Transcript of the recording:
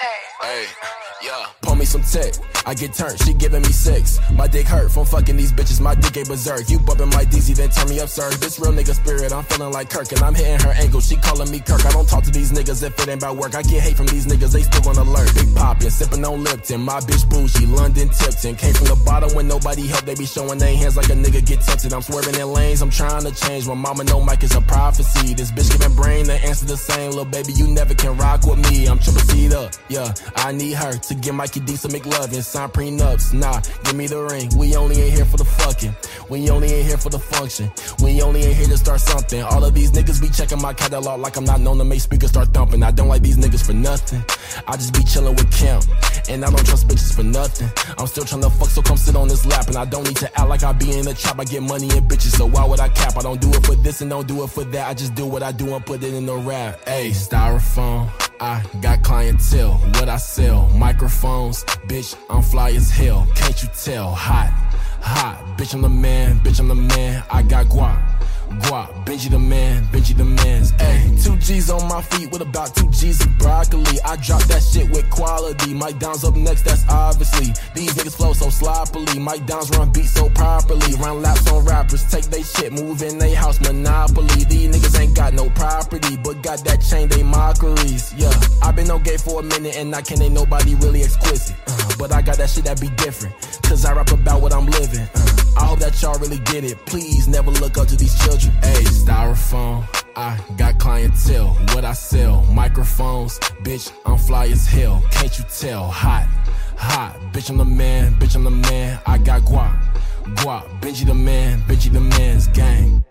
Hey, yeah. Pull me some tech. I get turned, she giving me six. My dick hurt from fucking these bitches, my dick ain't berserk. You bumping my DZ, then turn me up, sir. This real nigga spirit, I'm feeling like Kirk, and I'm hitting her ankle. She calling me Kirk. I don't talk to these niggas if it ain't about work. I get hate from these niggas, they still on alert. Big poppin', sippin' on Lipton. My bitch bougie, London Tipton. Came from the bottom when nobody helped, they be showing their hands like a nigga get tempted. I'm swerving in lanes, I'm trying to change. My mama know Mike is a prophecy. This bitch giving brain, the answer the same. Little baby, you never can rock with me. I'm triple seed up, yeah. I need her to get Mikey D some McLovin, sign prenups. Nah, give me the ring. We only ain't here for the fucking. We only ain't here for the function. We only ain't here to start something. All of these niggas be checking my catalog like I'm not known to make speakers start thumping. I don't like these niggas for nothing. I just be chilling with Kim. And I don't trust bitches for nothing. I'm still trying to fuck, so come sit on this lap. And I don't need to act like I be in the trap. I get money and bitches, so why would I cap? I don't do it for this and don't do it for that. I just do what I do and put it in the rap. Hey, styrofoam. I got clientele, what I sell, microphones, bitch, I'm fly as hell, can't you tell? Hot, hot, bitch, I'm the man, bitch, I'm the man, I got guap. Guap, Benji the man, Benji the man's. Ayy, two G's on my feet with about two G's of broccoli. I drop that shit with quality. Mike Dimes up next, that's obviously. These niggas flow so sloppily. Mike Dimes run beats so properly. Run laps on rappers, take they shit, move in they house monopoly. These niggas no property, but got that chain, they mockeries. Yeah, i been no gay for a minute and I can't ain't nobody really exquisite. Uh, but I got that shit that be different. Cause I rap about what I'm living. Uh, I hope that y'all really get it. Please never look up to these children. Hey, styrofoam. I got clientele, what I sell, microphones, bitch, I'm fly as hell, can't you tell? Hot, hot, bitch, I'm the man, bitch, I'm the man, I got guap, guap, Benji the man, Benji the man's gang.